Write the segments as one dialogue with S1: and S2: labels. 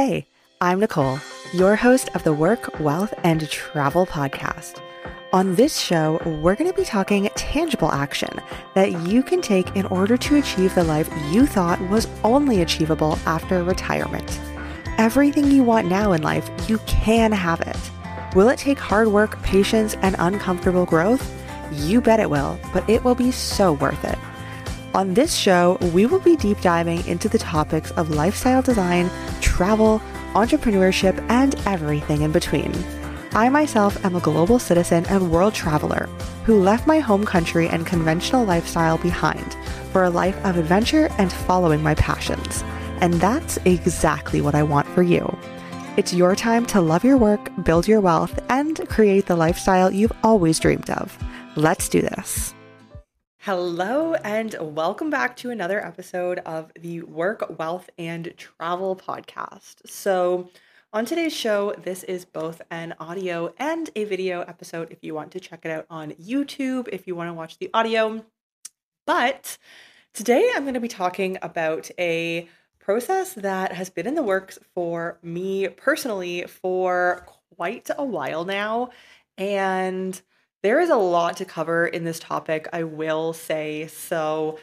S1: Hey, I'm Nicole, your host of the Work, Wealth, and Travel podcast. On this show, we're going to be talking tangible action that you can take in order to achieve the life you thought was only achievable after retirement. Everything you want now in life, you can have it. Will it take hard work, patience, and uncomfortable growth? You bet it will, but it will be so worth it. On this show, we will be deep diving into the topics of lifestyle design, travel, entrepreneurship, and everything in between. I myself am a global citizen and world traveler who left my home country and conventional lifestyle behind for a life of adventure and following my passions. And that's exactly what I want for you. It's your time to love your work, build your wealth, and create the lifestyle you've always dreamed of. Let's do this. Hello, and welcome back to another episode of the Work, Wealth, and Travel podcast. So, on today's show, this is both an audio and a video episode if you want to check it out on YouTube, if you want to watch the audio. But today I'm going to be talking about a process that has been in the works for me personally for quite a while now. And there is a lot to cover in this topic, I will say. So,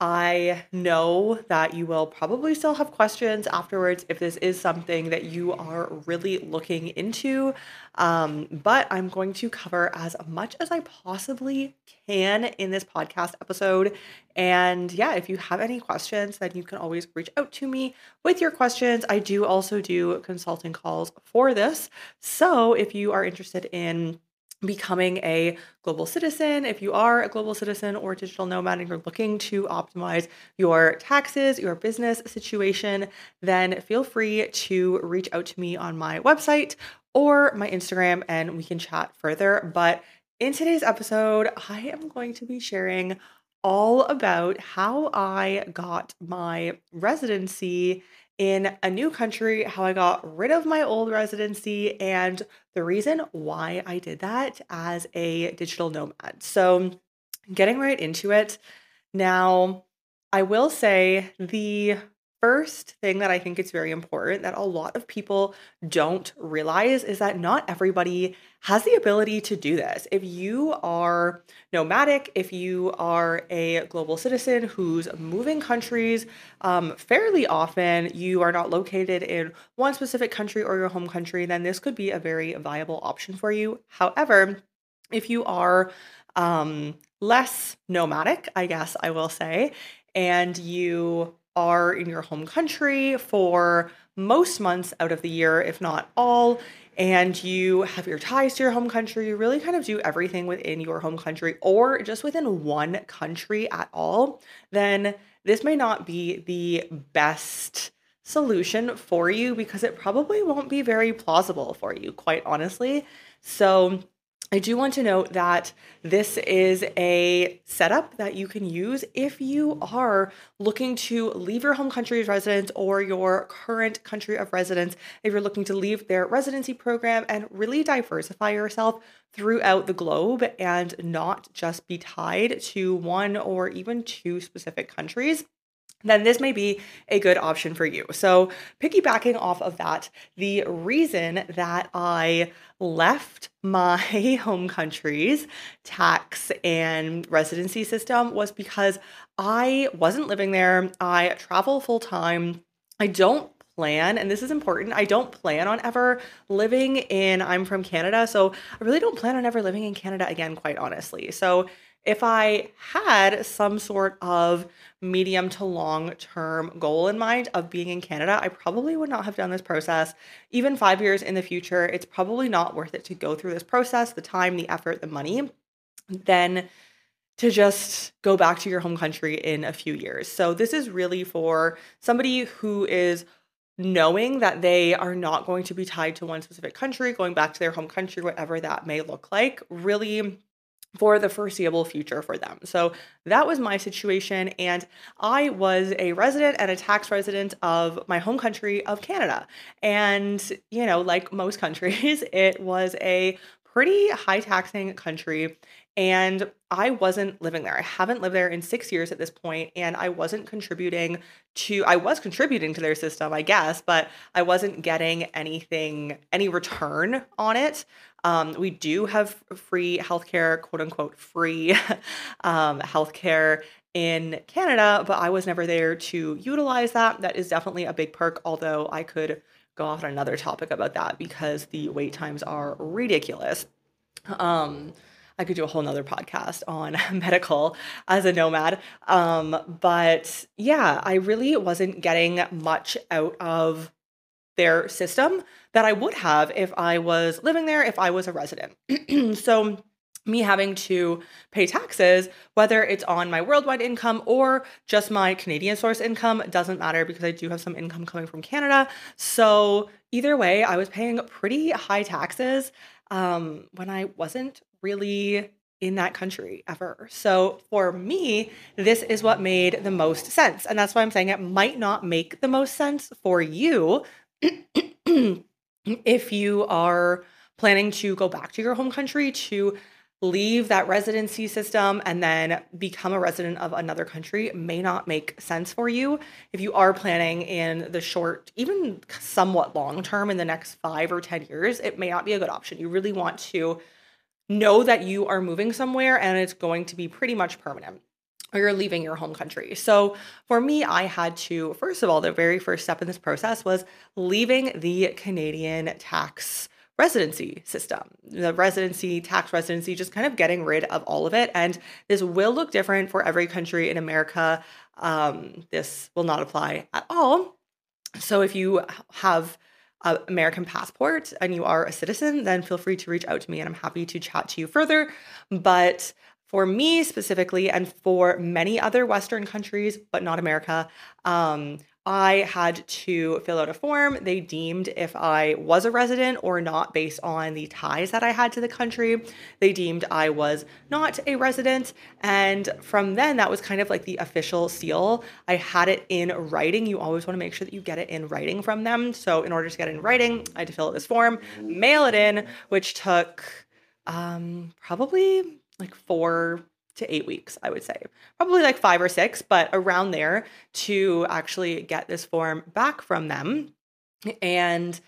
S1: I know that you will probably still have questions afterwards if this is something that you are really looking into. Um, but I'm going to cover as much as I possibly can in this podcast episode. And yeah, if you have any questions, then you can always reach out to me with your questions. I do also do consulting calls for this. So if you are interested in becoming a global citizen. If you are a global citizen or digital nomad and you're looking to optimize your taxes, your business situation, then feel free to reach out to me on my website or my Instagram and we can chat further. But in today's episode, I am going to be sharing all about how I got my residency in a new country, how I got rid of my old residency, and the reason why I did that as a digital nomad. So, getting right into it. Now, I will say the first thing that I think it's very important that a lot of people don't realize is that not everybody has the ability to do this. If you are nomadic, if you are a global citizen who's moving countries um, fairly often, you are not located in one specific country or your home country, then this could be a very viable option for you. However, if you are um, less nomadic, I guess I will say, and you are in your home country for most months out of the year, if not all, and you have your ties to your home country, you really kind of do everything within your home country or just within one country at all, then this may not be the best solution for you because it probably won't be very plausible for you, quite honestly. So, I do want to note that this is a setup that you can use if you are looking to leave your home country's residence or your current country of residence, if you're looking to leave their residency program and really diversify yourself throughout the globe and not just be tied to one or even two specific countries then this may be a good option for you. So, piggybacking off of that, the reason that I left my home country's tax and residency system was because I wasn't living there. I travel full time. I don't plan, and this is important, I don't plan on ever living in, I'm from Canada, so I really don't plan on ever living in Canada again, quite honestly. So, if I had some sort of medium to long term goal in mind of being in Canada, I probably would not have done this process. Even five years in the future, it's probably not worth it to go through this process the time, the effort, the money, then to just go back to your home country in a few years. So, this is really for somebody who is knowing that they are not going to be tied to one specific country, going back to their home country, whatever that may look like, really for the foreseeable future for them. So that was my situation. And I was a resident and a tax resident of my home country of Canada. And, you know, like most countries, it was a pretty high taxing country and I wasn't living there. I haven't lived there in 6 years at this point and I wasn't contributing to I was contributing to their system, I guess, but I wasn't getting anything any return on it. Um, we do have free healthcare, quote unquote, free um, healthcare in Canada, but I was never there to utilize that. That is definitely a big perk, although I could go off on another topic about that because the wait times are ridiculous. Um, I could do a whole nother podcast on medical as a nomad. Um, but yeah, I really wasn't getting much out of their system that I would have if I was living there, if I was a resident. so me having to pay taxes, whether it's on my worldwide income or just my Canadian source income, doesn't matter because I do have some income coming from Canada. So, either way, I was paying pretty high taxes um, when I wasn't really in that country ever. So, for me, this is what made the most sense. And that's why I'm saying it might not make the most sense for you if you are planning to go back to your home country to leave that residency system and then become a resident of another country may not make sense for you. If you are planning in the short, even somewhat long term in the next five or 10 years, it may not be a good option. You really want to know that you are moving somewhere and it's going to be pretty much permanent or you're leaving your home country. So for me, I had to, first of all, the very first step in this process was leaving the Canadian tax residency system, the residency, tax residency, just kind of getting rid of all of it. And this will look different for every country in America. Um, this will not apply at all. So if you have an American passport and you are a citizen, then feel free to reach out to me and I'm happy to chat to you further. But for me specifically, and for many other Western countries, but not America, um, I had to fill out a form. They deemed if I was a resident or not based on the ties that I had to the country. They deemed I was not a resident. And from then, that was kind of like the official seal. I had it in writing. You always want to make sure that you get it in writing from them. So, in order to get it in writing, I had to fill out this form, mail it in, which took um, probably like four to eight weeks, I would say. Probably like five or six, but around there to actually get this form back from them. And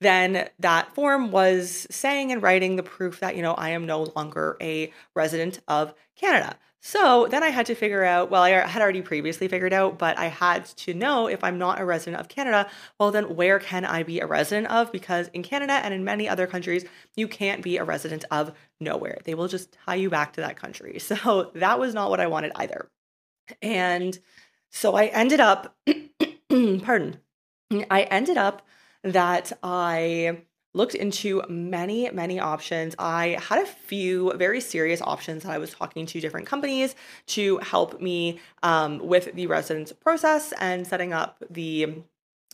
S1: then that form was saying and writing the proof that, you know, I am no longer a resident of Canada. So then I had to figure out, well, I had already previously figured out, but I had to know if I'm not a resident of Canada, well, then where can I be a resident of? Because in Canada and in many other countries, you can't be a resident of nowhere. They will just tie you back to that country. So that was not what I wanted either. And so I ended up, pardon, I ended up that I looked into many, many options. I had a few very serious options that I was talking to different companies to help me um, with the residence process and setting up the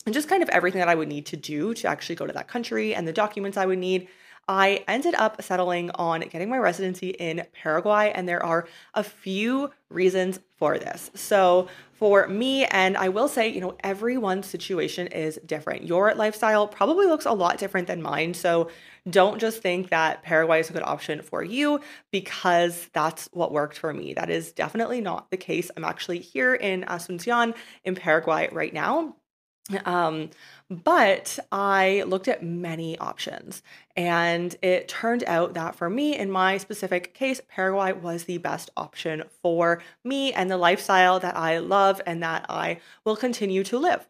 S1: and just kind of everything that I would need to do to actually go to that country and the documents I would need. I ended up settling on getting my residency in Paraguay, and there are a few reasons for this. So, for me, and I will say, you know, everyone's situation is different. Your lifestyle probably looks a lot different than mine. So, don't just think that Paraguay is a good option for you because that's what worked for me. That is definitely not the case. I'm actually here in Asuncion in Paraguay right now. Um, but I looked at many options, and it turned out that for me, in my specific case, Paraguay was the best option for me and the lifestyle that I love and that I will continue to live.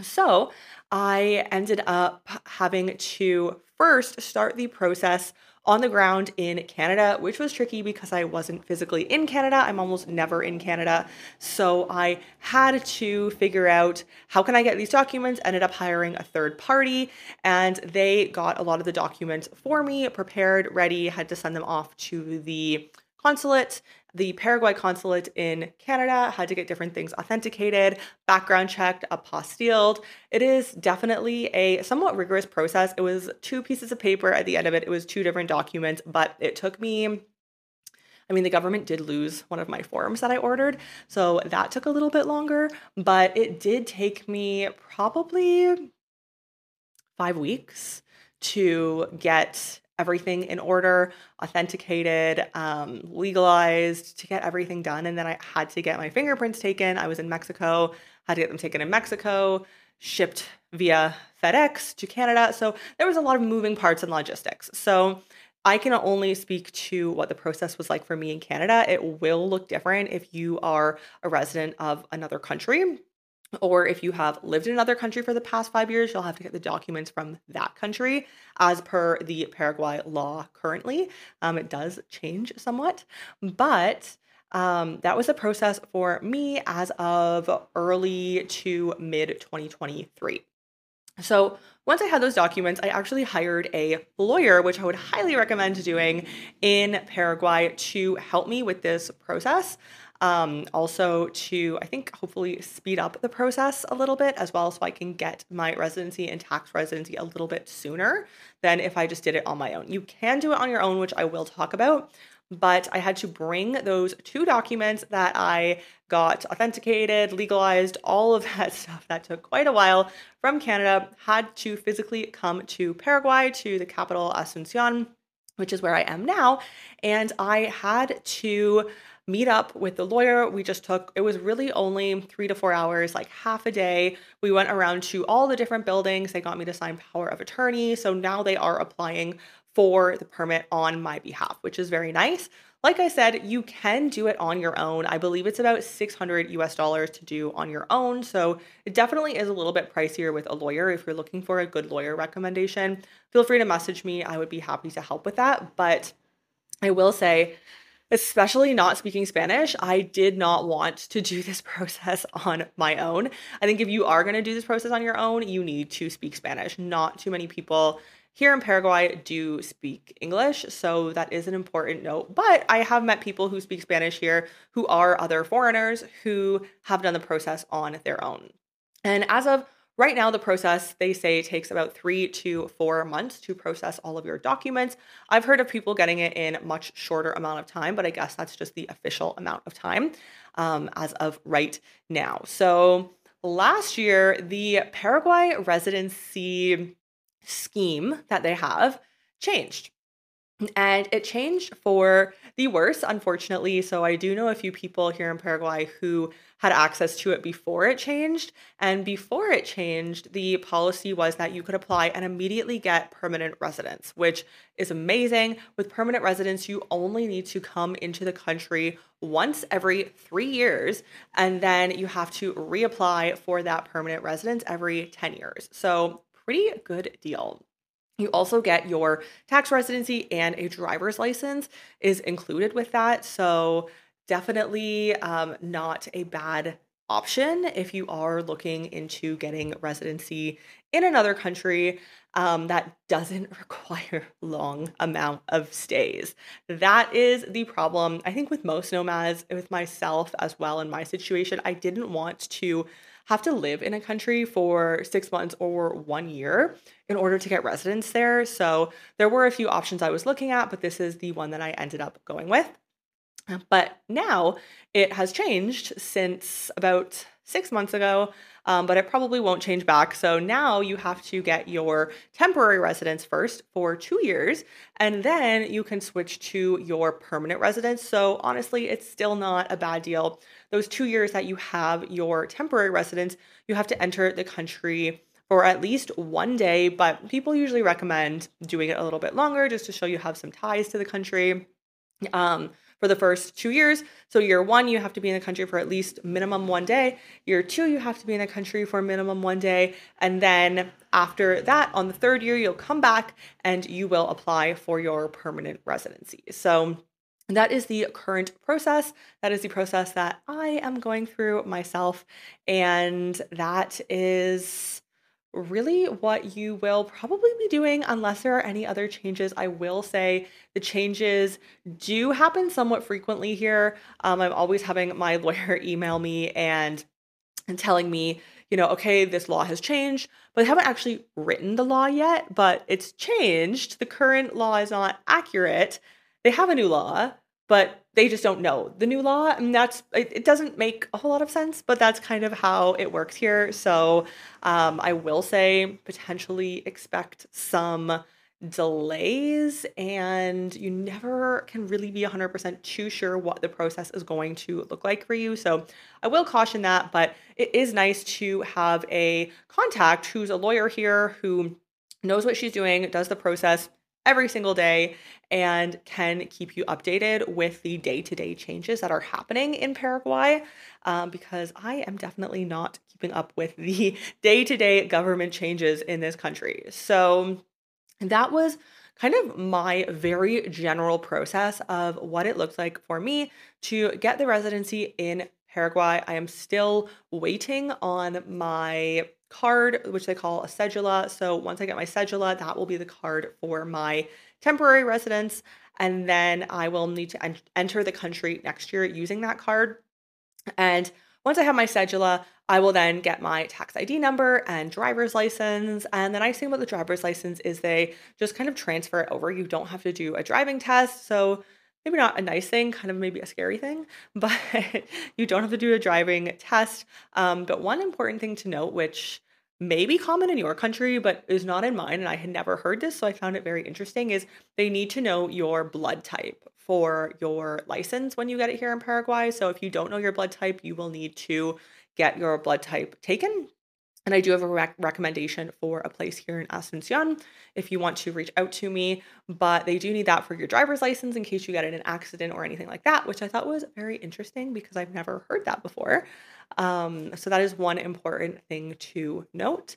S1: So I ended up having to first start the process on the ground in Canada, which was tricky because I wasn't physically in Canada. I'm almost never in Canada. So I had to figure out how can I get these documents, ended up hiring a third party and they got a lot of the documents for me, prepared, ready, had to send them off to the consulate the Paraguay consulate in Canada had to get different things authenticated, background checked, apostilled. It is definitely a somewhat rigorous process. It was two pieces of paper at the end of it, it was two different documents, but it took me. I mean, the government did lose one of my forms that I ordered, so that took a little bit longer, but it did take me probably five weeks to get everything in order, authenticated, um, legalized to get everything done. And then I had to get my fingerprints taken. I was in Mexico, had to get them taken in Mexico, shipped via FedEx to Canada. So there was a lot of moving parts and logistics. So I can only speak to what the process was like for me in Canada. It will look different if you are a resident of another country or if you have lived in another country for the past five years, you'll have to get the documents from that country as per the Paraguay law currently. Um, it does change somewhat, but um, that was the process for me as of early to mid 2023. So once I had those documents, I actually hired a lawyer, which I would highly recommend doing in Paraguay to help me with this process. Um, also, to I think hopefully speed up the process a little bit as well, so I can get my residency and tax residency a little bit sooner than if I just did it on my own. You can do it on your own, which I will talk about, but I had to bring those two documents that I got authenticated, legalized, all of that stuff that took quite a while from Canada, had to physically come to Paraguay, to the capital Asuncion, which is where I am now. And I had to meet up with the lawyer. We just took, it was really only three to four hours, like half a day. We went around to all the different buildings. They got me to sign power of attorney. So now they are applying for the permit on my behalf, which is very nice. Like I said, you can do it on your own. I believe it's about 600 US dollars to do on your own. So it definitely is a little bit pricier with a lawyer. If you're looking for a good lawyer recommendation, feel free to message me. I would be happy to help with that. But I will say, especially not speaking Spanish, I did not want to do this process on my own. I think if you are going to do this process on your own, you need to speak Spanish. Not too many people here in Paraguay do speak English, so that is an important note. But I have met people who speak Spanish here who are other foreigners who have done the process on their own. And as of right now, the process they say takes about three to four months to process all of your documents. I've heard of people getting it in much shorter amount of time, but I guess that's just the official amount of time um, as of right now. So last year, the Paraguay residency scheme that they have changed. And it changed for the worse, unfortunately. So I do know a few people here in Paraguay who had access to it before it changed. And before it changed, the policy was that you could apply and immediately get permanent residence, which is amazing. With permanent residence, you only need to come into the country once every three years, and then you have to reapply for that permanent residence every 10 years. So pretty good deal. You also get your tax residency and a driver's license is included with that. So definitely um, not a bad option if you are looking into getting residency in another country um, that doesn't require long amount of stays that is the problem i think with most nomads with myself as well in my situation i didn't want to have to live in a country for six months or one year in order to get residence there. So there were a few options I was looking at, but this is the one that I ended up going with. But now it has changed since about six months ago, um, but it probably won't change back. So now you have to get your temporary residence first for two years, and then you can switch to your permanent residence. So honestly, it's still not a bad deal those two years that you have your temporary residence, you have to enter the country for at least one day, but people usually recommend doing it a little bit longer just to show you have some ties to the country. Um, for the first two years. So, year one, you have to be in the country for at least minimum one day. Year two, you have to be in the country for minimum one day. And then after that, on the third year, you'll come back and you will apply for your permanent residency. So, that is the current process. That is the process that I am going through myself. And that is really what you will probably be doing unless there are any other changes. I will say the changes do happen somewhat frequently here. Um, I'm always having my lawyer email me and, and telling me, you know, okay, this law has changed, but they haven't actually written the law yet, but it's changed. The current law is not accurate they have a new law, but they just don't know the new law. And that's, it, doesn't make a whole lot of sense, but that's kind of how it works here. So um, I will say potentially expect some delays and you never can really be 100% too sure what the process is going to look like for you. So I will caution that, but it is nice to have a contact who's a lawyer here who knows what she's doing, does the process every single day, and can keep you updated with the day to day changes that are happening in Paraguay. Um, because I am definitely not keeping up with the day to day government changes in this country. So that was kind of my very general process of what it looks like for me to get the residency in Paraguay. I am still waiting on my card, which they call a cedula. So once I get my cedula, that will be the card for my temporary residence. And then I will need to en- enter the country next year using that card. And once I have my cedula, I will then get my tax ID number and driver's license. And the nice thing about the driver's license is they just kind of transfer it over. You don't have to do a driving test. So maybe not a nice thing, kind of maybe a scary thing, but you don't have to do a driving test. Um, but one important thing to note, which may be common in your country, but is not in mine, and I had never heard this, so I found it very interesting, is they need to know your blood type for your license when you get it here in Paraguay. So if you don't know your blood type, you will need to get your blood type taken and I do have a rec- recommendation for a place here in Asuncion if you want to reach out to me. But they do need that for your driver's license in case you get in an accident or anything like that, which I thought was very interesting because I've never heard that before. Um, so that is one important thing to note.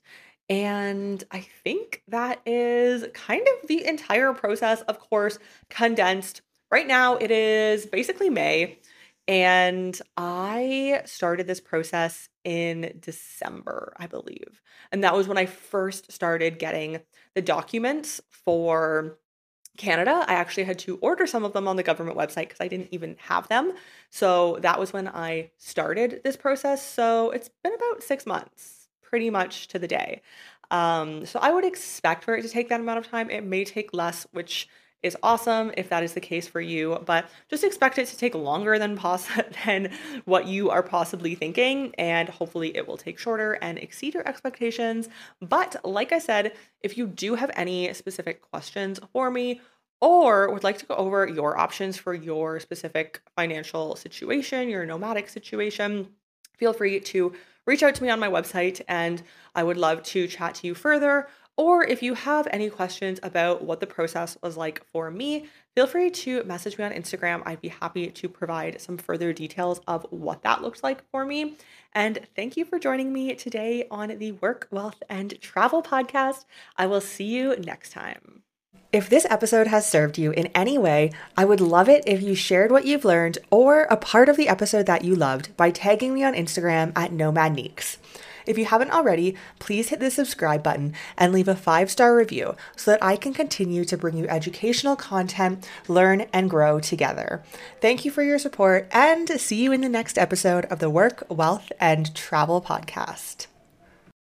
S1: And I think that is kind of the entire process, of course, condensed. Right now, it is basically May. And I started this process in December, I believe. And that was when I first started getting the documents for Canada. I actually had to order some of them on the government website because I didn't even have them. So that was when I started this process. So it's been about six months, pretty much to the day. Um, so I would expect for it to take that amount of time. It may take less, which is awesome if that is the case for you, but just expect it to take longer than poss- than what you are possibly thinking and hopefully it will take shorter and exceed your expectations. But like I said, if you do have any specific questions for me or would like to go over your options for your specific financial situation, your nomadic situation, feel free to reach out to me on my website and I would love to chat to you further or if you have any questions about what the process was like for me, feel free to message me on Instagram. I'd be happy to provide some further details of what that looks like for me. And thank you for joining me today on the Work, Wealth, and Travel podcast. I will see you next time. If this episode has served you in any way, I would love it if you shared what you've learned or a part of the episode that you loved by tagging me on Instagram at Nomadneeks. If you haven't already, please hit the subscribe button and leave a five star review so that I can continue to bring you educational content, learn, and grow together. Thank you for your support and see you in the next episode of the Work, Wealth, and Travel Podcast.